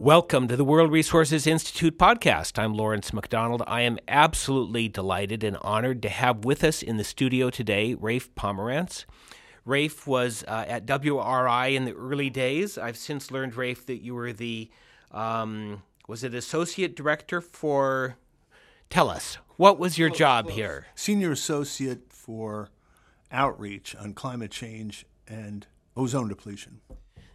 Welcome to the World Resources Institute podcast. I'm Lawrence MacDonald. I am absolutely delighted and honored to have with us in the studio today Rafe Pomerance. Rafe was uh, at WRI in the early days. I've since learned, Rafe, that you were the, um, was it associate director for, tell us, what was your job here? Senior associate for outreach on climate change and ozone depletion.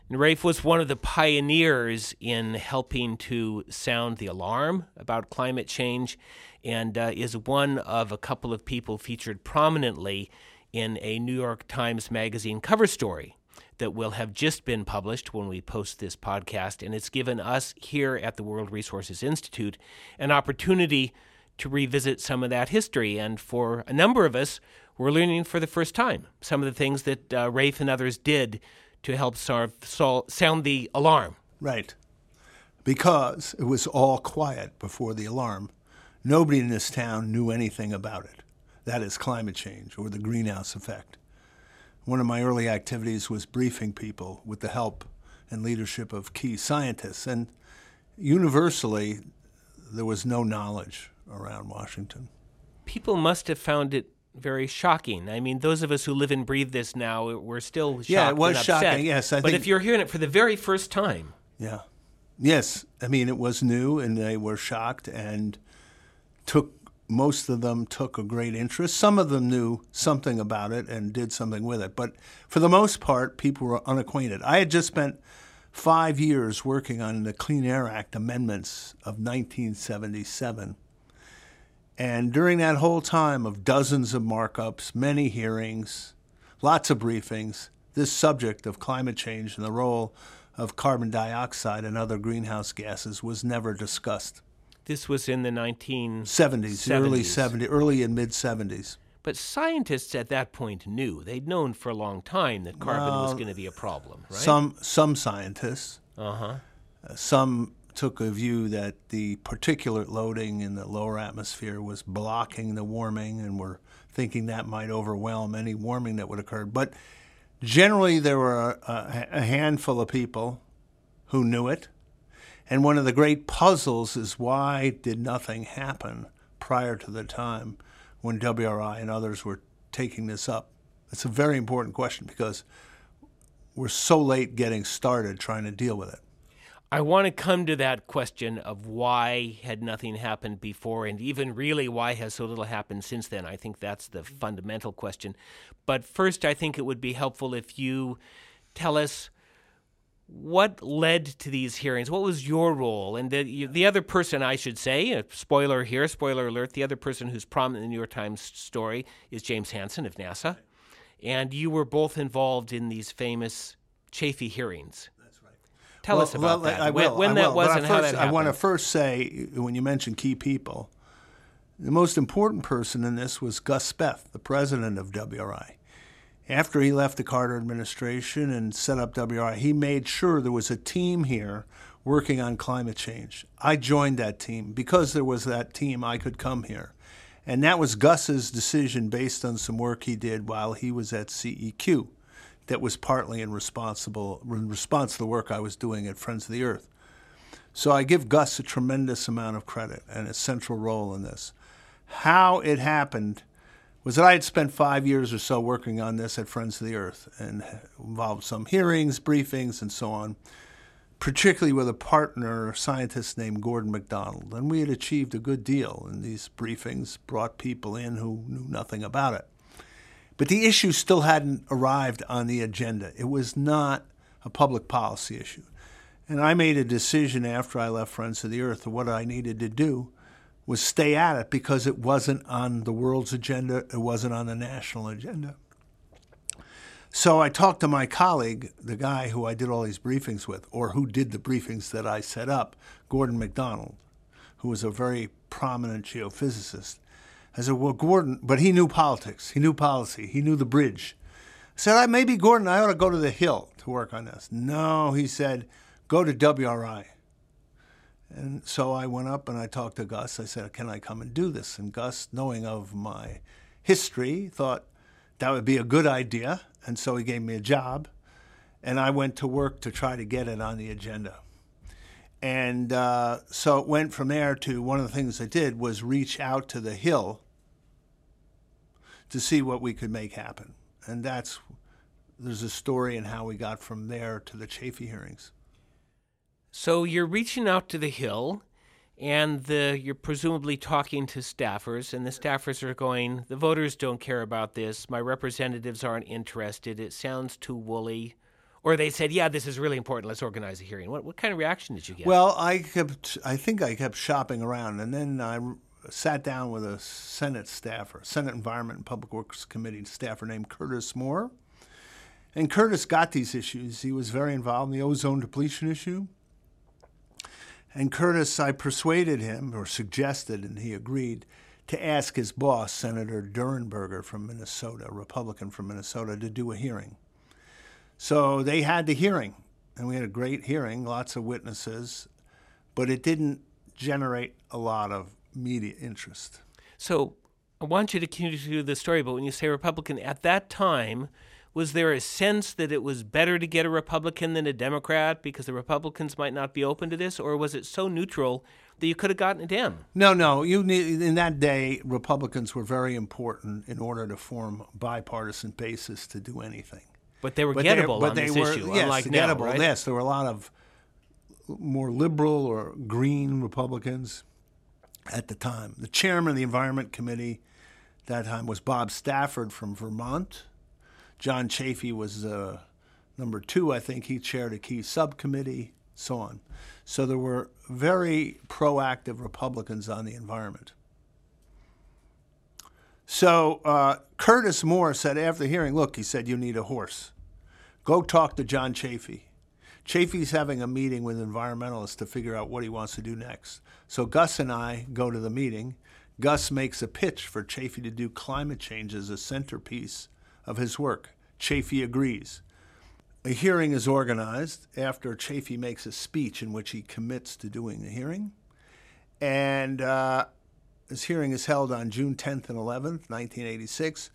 And Rafe was one of the pioneers in helping to sound the alarm about climate change and uh, is one of a couple of people featured prominently in a New York Times Magazine cover story that will have just been published when we post this podcast. And it's given us here at the World Resources Institute an opportunity to revisit some of that history. And for a number of us, we're learning for the first time some of the things that uh, Rafe and others did to help sound the alarm. Right. Because it was all quiet before the alarm. Nobody in this town knew anything about it. That is climate change or the greenhouse effect. One of my early activities was briefing people with the help and leadership of key scientists. And universally, there was no knowledge around Washington. People must have found it very shocking. I mean, those of us who live and breathe this now, we're still shocked. Yeah, it was and shocking. Yes, I but if you're hearing it for the very first time, yeah, yes, I mean it was new, and they were shocked and took. Most of them took a great interest. Some of them knew something about it and did something with it, but for the most part, people were unacquainted. I had just spent five years working on the Clean Air Act amendments of 1977 and during that whole time of dozens of markups, many hearings, lots of briefings, this subject of climate change and the role of carbon dioxide and other greenhouse gases was never discussed. This was in the 1970s, 70s, early 70s, early and mid 70s. But scientists at that point knew. They'd known for a long time that carbon well, was going to be a problem, right? Some some scientists. Uh-huh. Uh, some took a view that the particulate loading in the lower atmosphere was blocking the warming, and were thinking that might overwhelm any warming that would occur. But generally, there were a, a handful of people who knew it. And one of the great puzzles is why did nothing happen prior to the time when WRI and others were taking this up? It's a very important question because we're so late getting started trying to deal with it. I want to come to that question of why had nothing happened before, and even really why has so little happened since then. I think that's the fundamental question. But first, I think it would be helpful if you tell us what led to these hearings. What was your role? And the, the other person, I should say, spoiler here, spoiler alert, the other person who's prominent in the New York Times story is James Hansen of NASA. And you were both involved in these famous Chafee hearings. Tell well, us about well, that. I will, when, I that will. was but and first, how that happened. I want to first say, when you mentioned key people, the most important person in this was Gus Speth, the president of WRI. After he left the Carter administration and set up WRI, he made sure there was a team here working on climate change. I joined that team. Because there was that team, I could come here. And that was Gus's decision based on some work he did while he was at CEQ that was partly in responsible in response to the work I was doing at Friends of the Earth. So I give Gus a tremendous amount of credit and a central role in this. How it happened was that I had spent five years or so working on this at Friends of the Earth and involved some hearings, briefings, and so on, particularly with a partner, a scientist named Gordon MacDonald. And we had achieved a good deal in these briefings, brought people in who knew nothing about it. But the issue still hadn't arrived on the agenda. It was not a public policy issue. And I made a decision after I left Friends of the Earth that what I needed to do was stay at it because it wasn't on the world's agenda, it wasn't on the national agenda. So I talked to my colleague, the guy who I did all these briefings with, or who did the briefings that I set up, Gordon MacDonald, who was a very prominent geophysicist. I said, well, Gordon, but he knew politics. He knew policy. He knew the bridge. I said, I, maybe Gordon, I ought to go to the Hill to work on this. No, he said, go to WRI. And so I went up and I talked to Gus. I said, can I come and do this? And Gus, knowing of my history, thought that would be a good idea. And so he gave me a job. And I went to work to try to get it on the agenda. And uh, so it went from there to one of the things I did was reach out to the Hill to see what we could make happen. And that's, there's a story in how we got from there to the Chafee hearings. So you're reaching out to the Hill, and the, you're presumably talking to staffers, and the staffers are going, the voters don't care about this. My representatives aren't interested. It sounds too woolly. Or they said, yeah, this is really important. Let's organize a hearing. What, what kind of reaction did you get? Well, I kept, I think I kept shopping around, and then I sat down with a Senate staffer, Senate Environment and Public Works Committee staffer named Curtis Moore. And Curtis got these issues. He was very involved in the ozone depletion issue. And Curtis, I persuaded him or suggested, and he agreed, to ask his boss, Senator Durenberger from Minnesota, Republican from Minnesota, to do a hearing. So they had the hearing, and we had a great hearing, lots of witnesses, but it didn't generate a lot of media interest. So I want you to continue the story, but when you say Republican, at that time, was there a sense that it was better to get a Republican than a Democrat because the Republicans might not be open to this, or was it so neutral that you could have gotten a Dem? No, no. You need, in that day, Republicans were very important in order to form bipartisan basis to do anything. But they were but gettable they, but they were, issue, yes, gettable. Now, right? Yes, there were a lot of more liberal or green Republicans at the time. The chairman of the Environment Committee that time was Bob Stafford from Vermont. John Chafee was uh, number two, I think. He chaired a key subcommittee, so on. So there were very proactive Republicans on the environment. So uh, Curtis Moore said after the hearing, look, he said, you need a horse. Go talk to John Chafee. Chafee's having a meeting with environmentalists to figure out what he wants to do next. So Gus and I go to the meeting. Gus makes a pitch for Chafee to do climate change as a centerpiece of his work. Chafee agrees. A hearing is organized after Chafee makes a speech in which he commits to doing the hearing. And uh, this hearing is held on June 10th and 11th, 1986.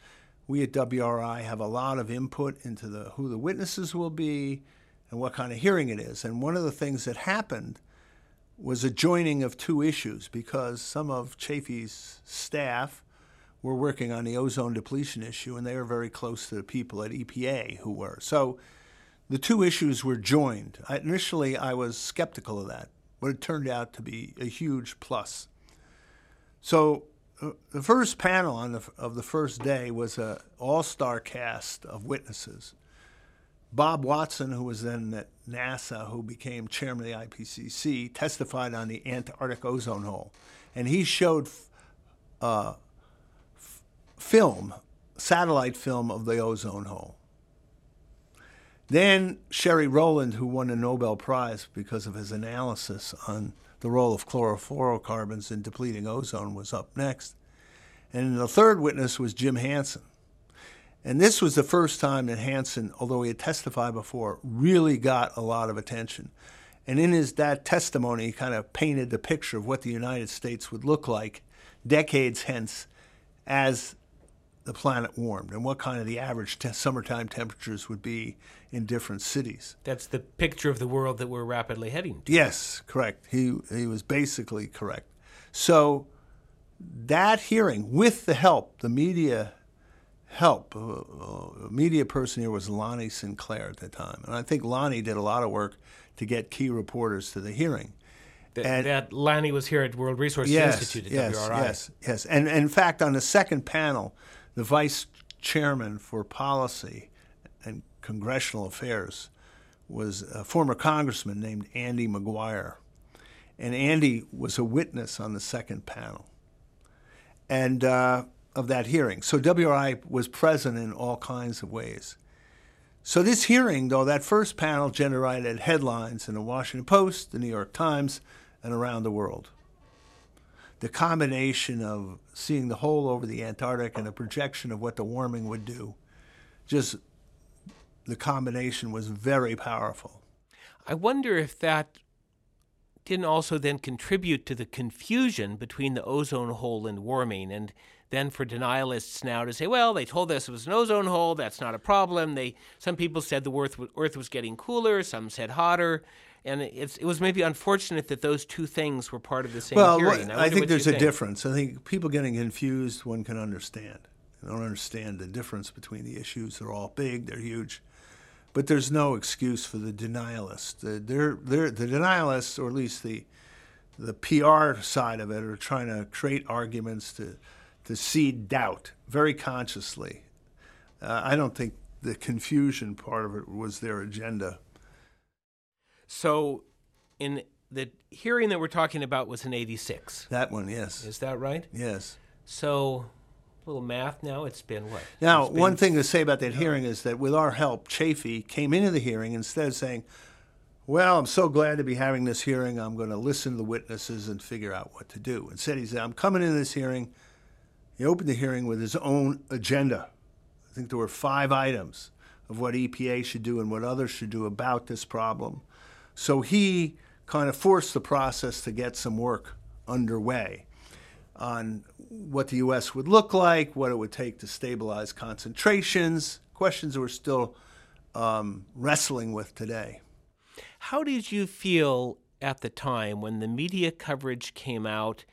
We at WRI have a lot of input into the, who the witnesses will be, and what kind of hearing it is. And one of the things that happened was a joining of two issues because some of Chafee's staff were working on the ozone depletion issue, and they were very close to the people at EPA who were. So the two issues were joined. I, initially, I was skeptical of that, but it turned out to be a huge plus. So uh, the first panel on the, of the first day was an all-star cast of witnesses. Bob Watson, who was then at NASA, who became chairman of the IPCC, testified on the Antarctic ozone hole. And he showed uh, film, satellite film of the ozone hole. Then Sherry Rowland, who won a Nobel Prize because of his analysis on the role of chlorofluorocarbons in depleting ozone, was up next. And the third witness was Jim Hansen. And this was the first time that Hansen, although he had testified before, really got a lot of attention. And in his that testimony, he kind of painted the picture of what the United States would look like decades hence as the planet warmed and what kind of the average te- summertime temperatures would be in different cities. That's the picture of the world that we're rapidly heading to. Yes, correct. He, he was basically correct. So that hearing, with the help, the media help. Uh, uh, a media person here was Lonnie Sinclair at the time, and I think Lonnie did a lot of work to get key reporters to the hearing. That, and, that Lonnie was here at World Resources yes, Institute at yes, WRI. Yes, yes, and, and in fact, on the second panel, the vice chairman for policy and congressional affairs was a former congressman named Andy Maguire, and Andy was a witness on the second panel, and. Uh, of that hearing. So WRI was present in all kinds of ways. So this hearing, though, that first panel generated headlines in the Washington Post, the New York Times, and around the world. The combination of seeing the hole over the Antarctic and the projection of what the warming would do, just the combination was very powerful. I wonder if that didn't also then contribute to the confusion between the ozone hole and warming and then for denialists now to say, well, they told us it was an ozone hole, that's not a problem. They some people said the earth earth was getting cooler, some said hotter. and it's, it was maybe unfortunate that those two things were part of the same well, hearing. I, I think there's a think. difference. I think people getting confused, one can understand. They don't understand the difference between the issues. They're all big, they're huge. But there's no excuse for the denialists. The, they're, they're, the denialists, or at least the, the PR side of it, are trying to create arguments to, to seed doubt very consciously. Uh, I don't think the confusion part of it was their agenda. So, in the hearing that we're talking about was in 86. That one, yes. Is that right? Yes. So, a little math now, it's been what? Now, been, one thing to say about that hearing is that with our help, Chafee came into the hearing instead of saying, well, I'm so glad to be having this hearing. I'm going to listen to the witnesses and figure out what to do. Instead, he said, I'm coming into this hearing. He opened the hearing with his own agenda. I think there were five items of what EPA should do and what others should do about this problem. So he kind of forced the process to get some work underway on what the U.S. would look like, what it would take to stabilize concentrations, questions we're still um, wrestling with today. How did you feel at the time when the media coverage came out?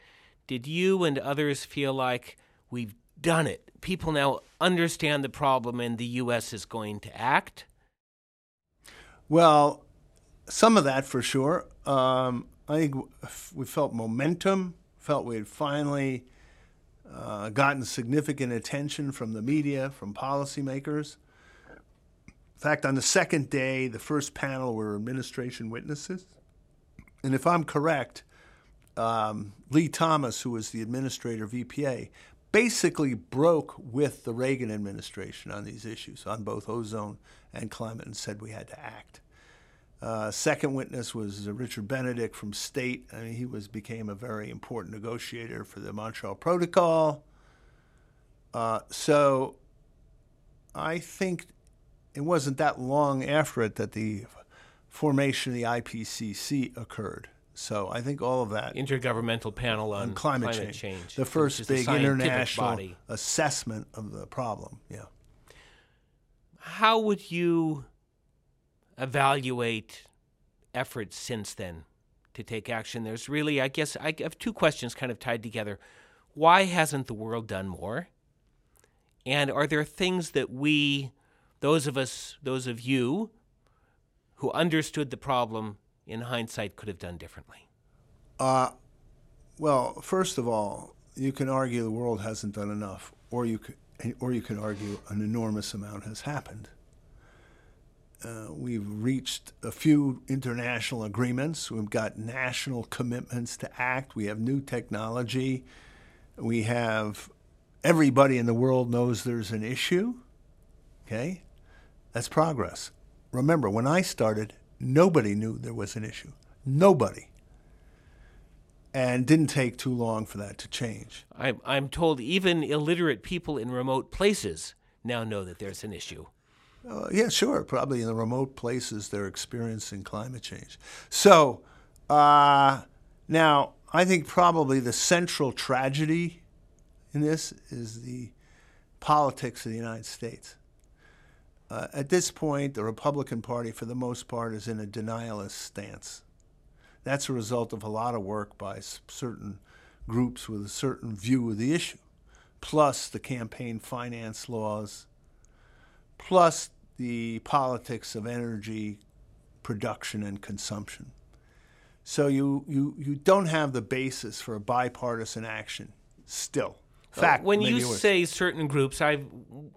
Did you and others feel like we've done it? People now understand the problem and the U.S. is going to act? Well, some of that for sure. Um, I think we felt momentum, felt we had finally uh, gotten significant attention from the media, from policymakers. In fact, on the second day, the first panel were administration witnesses. And if I'm correct, um, Lee Thomas, who was the administrator of EPA, basically broke with the Reagan administration on these issues, on both ozone and climate, and said we had to act. Uh, second witness was Richard Benedick from State. I mean, he was became a very important negotiator for the Montreal Protocol. Uh, so I think it wasn't that long after it that the formation of the IPCC occurred. So I think all of that intergovernmental panel on, on climate, climate change, change, the first big international body. assessment of the problem. Yeah. How would you evaluate efforts since then to take action? There's really, I guess, I have two questions kind of tied together. Why hasn't the world done more? And are there things that we, those of us, those of you, who understood the problem in hindsight could have done differently? Uh, well, first of all, you can argue the world hasn't done enough, or you could, or you can argue an enormous amount has happened. Uh, we've reached a few international agreements. We've got national commitments to act. We have new technology. We have everybody in the world knows there's an issue. Okay? That's progress. Remember, when I started, Nobody knew there was an issue. Nobody. And didn't take too long for that to change. I'm, I'm told even illiterate people in remote places now know that there's an issue. Uh, yeah, sure. Probably in the remote places they're experiencing climate change. So uh, now I think probably the central tragedy in this is the politics of the United States. Uh, at this point, the Republican Party, for the most part, is in a denialist stance. That's a result of a lot of work by certain groups with a certain view of the issue, plus the campaign finance laws, plus the politics of energy production and consumption. So you, you, you don't have the basis for a bipartisan action still. Fact. when you say certain groups, I,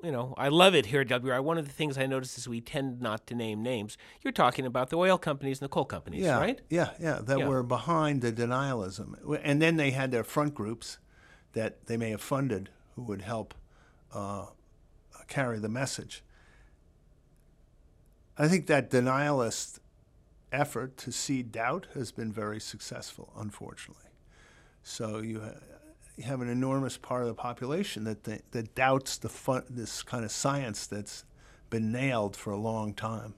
you know, I love it here at WRI. One of the things I notice is we tend not to name names. You're talking about the oil companies and the coal companies, yeah, right? Yeah, yeah, that yeah. were behind the denialism, and then they had their front groups that they may have funded who would help uh, carry the message. I think that denialist effort to seed doubt has been very successful, unfortunately. So you have an enormous part of the population that that, that doubts the fun, this kind of science that's been nailed for a long time,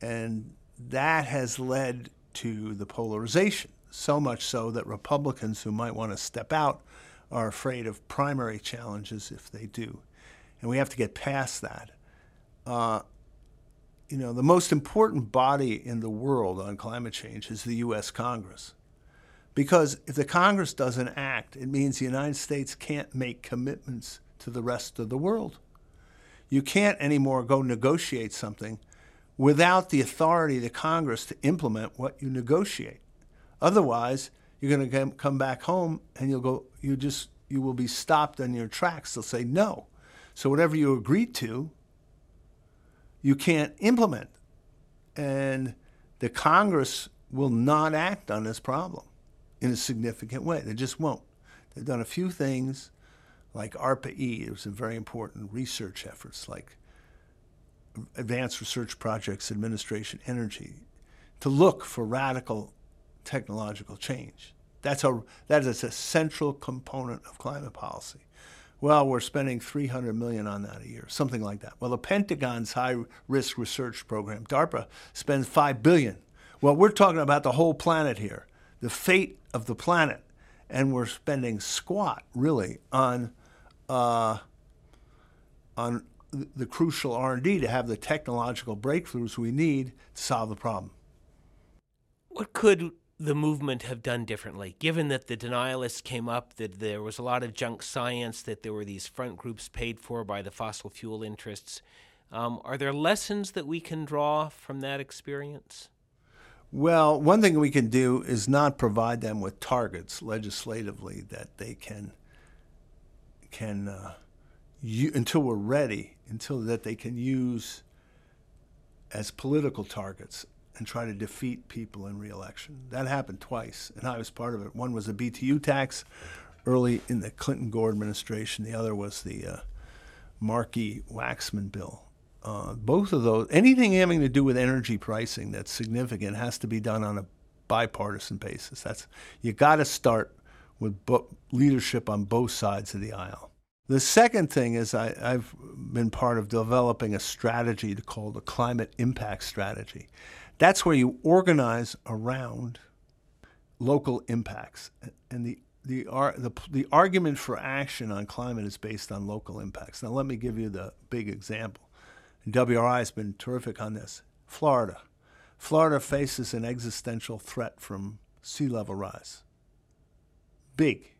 and that has led to the polarization. So much so that Republicans who might want to step out are afraid of primary challenges if they do, and we have to get past that. Uh, you know, the most important body in the world on climate change is the U.S. Congress. Because if the Congress doesn't act, it means the United States can't make commitments to the rest of the world. You can't anymore go negotiate something without the authority of the Congress to implement what you negotiate. Otherwise, you're going to come back home and you'll go, you just, you will be stopped on your tracks. They'll say no. So whatever you agreed to, you can't implement. And the Congress will not act on this problem in a significant way. They just won't. They've done a few things like ARPA-E. It was a very important research efforts like Advanced Research Projects Administration Energy to look for radical technological change. That's a, that is a central component of climate policy. Well, we're spending 300 million on that a year, something like that. Well, the Pentagon's high risk research program, DARPA, spends 5 billion. Well, we're talking about the whole planet here, the fate of the planet, and we're spending squat really on uh, on the crucial R&D to have the technological breakthroughs we need to solve the problem. What could the movement have done differently, given that the denialists came up, that there was a lot of junk science, that there were these front groups paid for by the fossil fuel interests? Um, are there lessons that we can draw from that experience? Well, one thing we can do is not provide them with targets legislatively that they can can uh, u- until we're ready, until that they can use as political targets and try to defeat people in reelection. That happened twice, and I was part of it. One was the BTU tax early in the Clinton Gore administration, the other was the uh, Markey Waxman bill. Uh, both of those, anything having to do with energy pricing that's significant has to be done on a bipartisan basis. That's you got to start with bo- leadership on both sides of the aisle. The second thing is I, have been part of developing a strategy called the climate impact strategy. That's where you organize around local impacts. And the, the, the, the argument for action on climate is based on local impacts. Now, let me give you the big example. WRI has been terrific on this. Florida. Florida faces an existential threat from sea level rise. Big.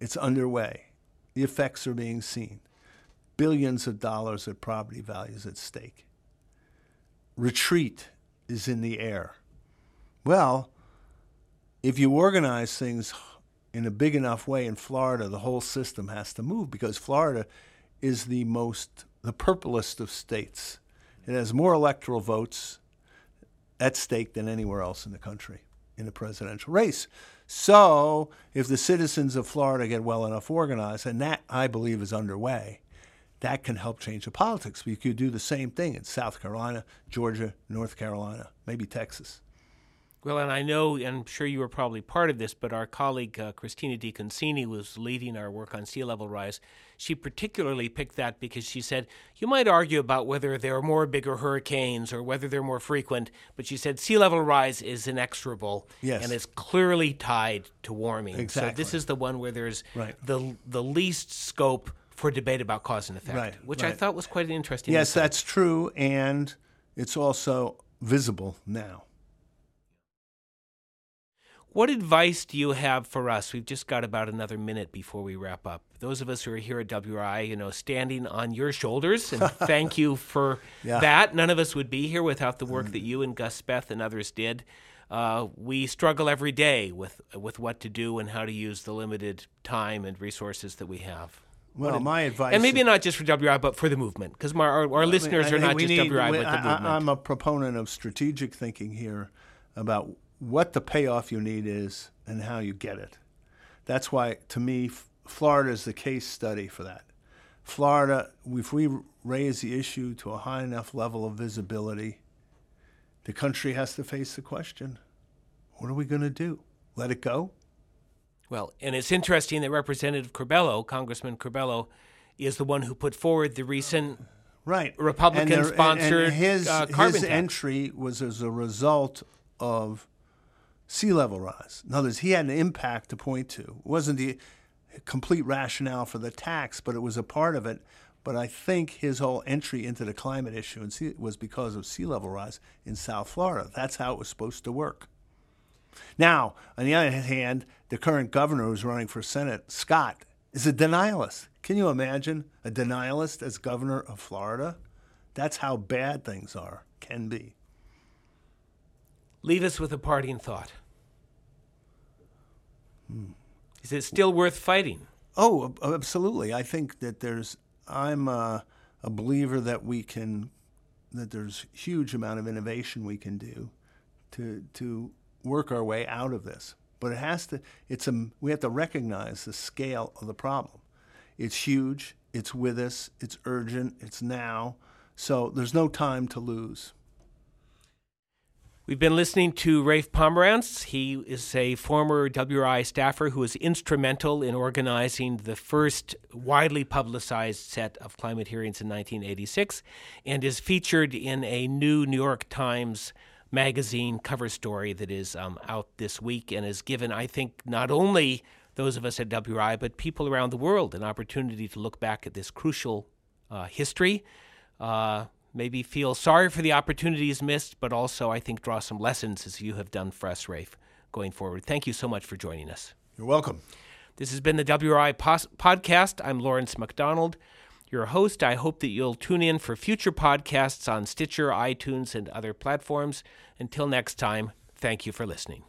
It's underway. The effects are being seen. Billions of dollars of property values at stake. Retreat is in the air. Well, if you organize things in a big enough way in Florida, the whole system has to move because Florida is the most, the purplest of states. It has more electoral votes at stake than anywhere else in the country in a presidential race. So, if the citizens of Florida get well enough organized, and that I believe is underway, that can help change the politics. We could do the same thing in South Carolina, Georgia, North Carolina, maybe Texas. Well, and I know, and I'm sure you were probably part of this, but our colleague uh, Christina DeConcini was leading our work on sea level rise. She particularly picked that because she said you might argue about whether there are more bigger hurricanes or whether they're more frequent, but she said sea level rise is inexorable yes. and is clearly tied to warming. Exactly. So this is the one where there's right. the the least scope for debate about cause and effect, right, which right. I thought was quite an interesting. Yes, insight. that's true, and it's also visible now. What advice do you have for us? We've just got about another minute before we wrap up. Those of us who are here at WRI, you know, standing on your shoulders, and thank you for yeah. that. None of us would be here without the work that you and Gus Speth and others did. Uh, we struggle every day with with what to do and how to use the limited time and resources that we have. Well, my advice, and maybe not just for WRI, but for the movement, because our, our, our listeners I are not just need- WRI, we- but the I- movement. I, am a proponent of strategic thinking here about what the payoff you need is and how you get it. That's why, to me, Florida is the case study for that. Florida, if we raise the issue to a high enough level of visibility, the country has to face the question what are we going to do? Let it go? Well, and it's interesting that Representative Curbelo, Congressman Curbelo, is the one who put forward the recent Right. Republican-sponsored, and, and his, uh, carbon his entry was as a result of sea level rise. In other words, he had an impact to point to. It wasn't the complete rationale for the tax, but it was a part of it. But I think his whole entry into the climate issue was because of sea level rise in South Florida. That's how it was supposed to work. Now, on the other hand, the current governor who's running for Senate, Scott, is a denialist. Can you imagine a denialist as governor of Florida? That's how bad things are, can be. Leave us with a parting thought. Hmm. Is it still worth fighting? Oh, absolutely. I think that there's. I'm a, a believer that we can, that there's huge amount of innovation we can do, to to work our way out of this. But it has to. It's a. We have to recognize the scale of the problem. It's huge. It's with us. It's urgent. It's now. So there's no time to lose. We've been listening to Rafe Pomerance. He is a former WRI staffer who was instrumental in organizing the first widely publicized set of climate hearings in 1986 and is featured in a new New York Times magazine cover story that is um, out this week and has given, I think, not only those of us at WRI, but people around the world an opportunity to look back at this crucial uh, history. Uh, maybe feel sorry for the opportunities missed, but also I think draw some lessons as you have done for us, Rafe, going forward. Thank you so much for joining us. You're welcome. This has been the WRI pos- podcast. I'm Lawrence MacDonald, your host. I hope that you'll tune in for future podcasts on Stitcher, iTunes, and other platforms. Until next time, thank you for listening.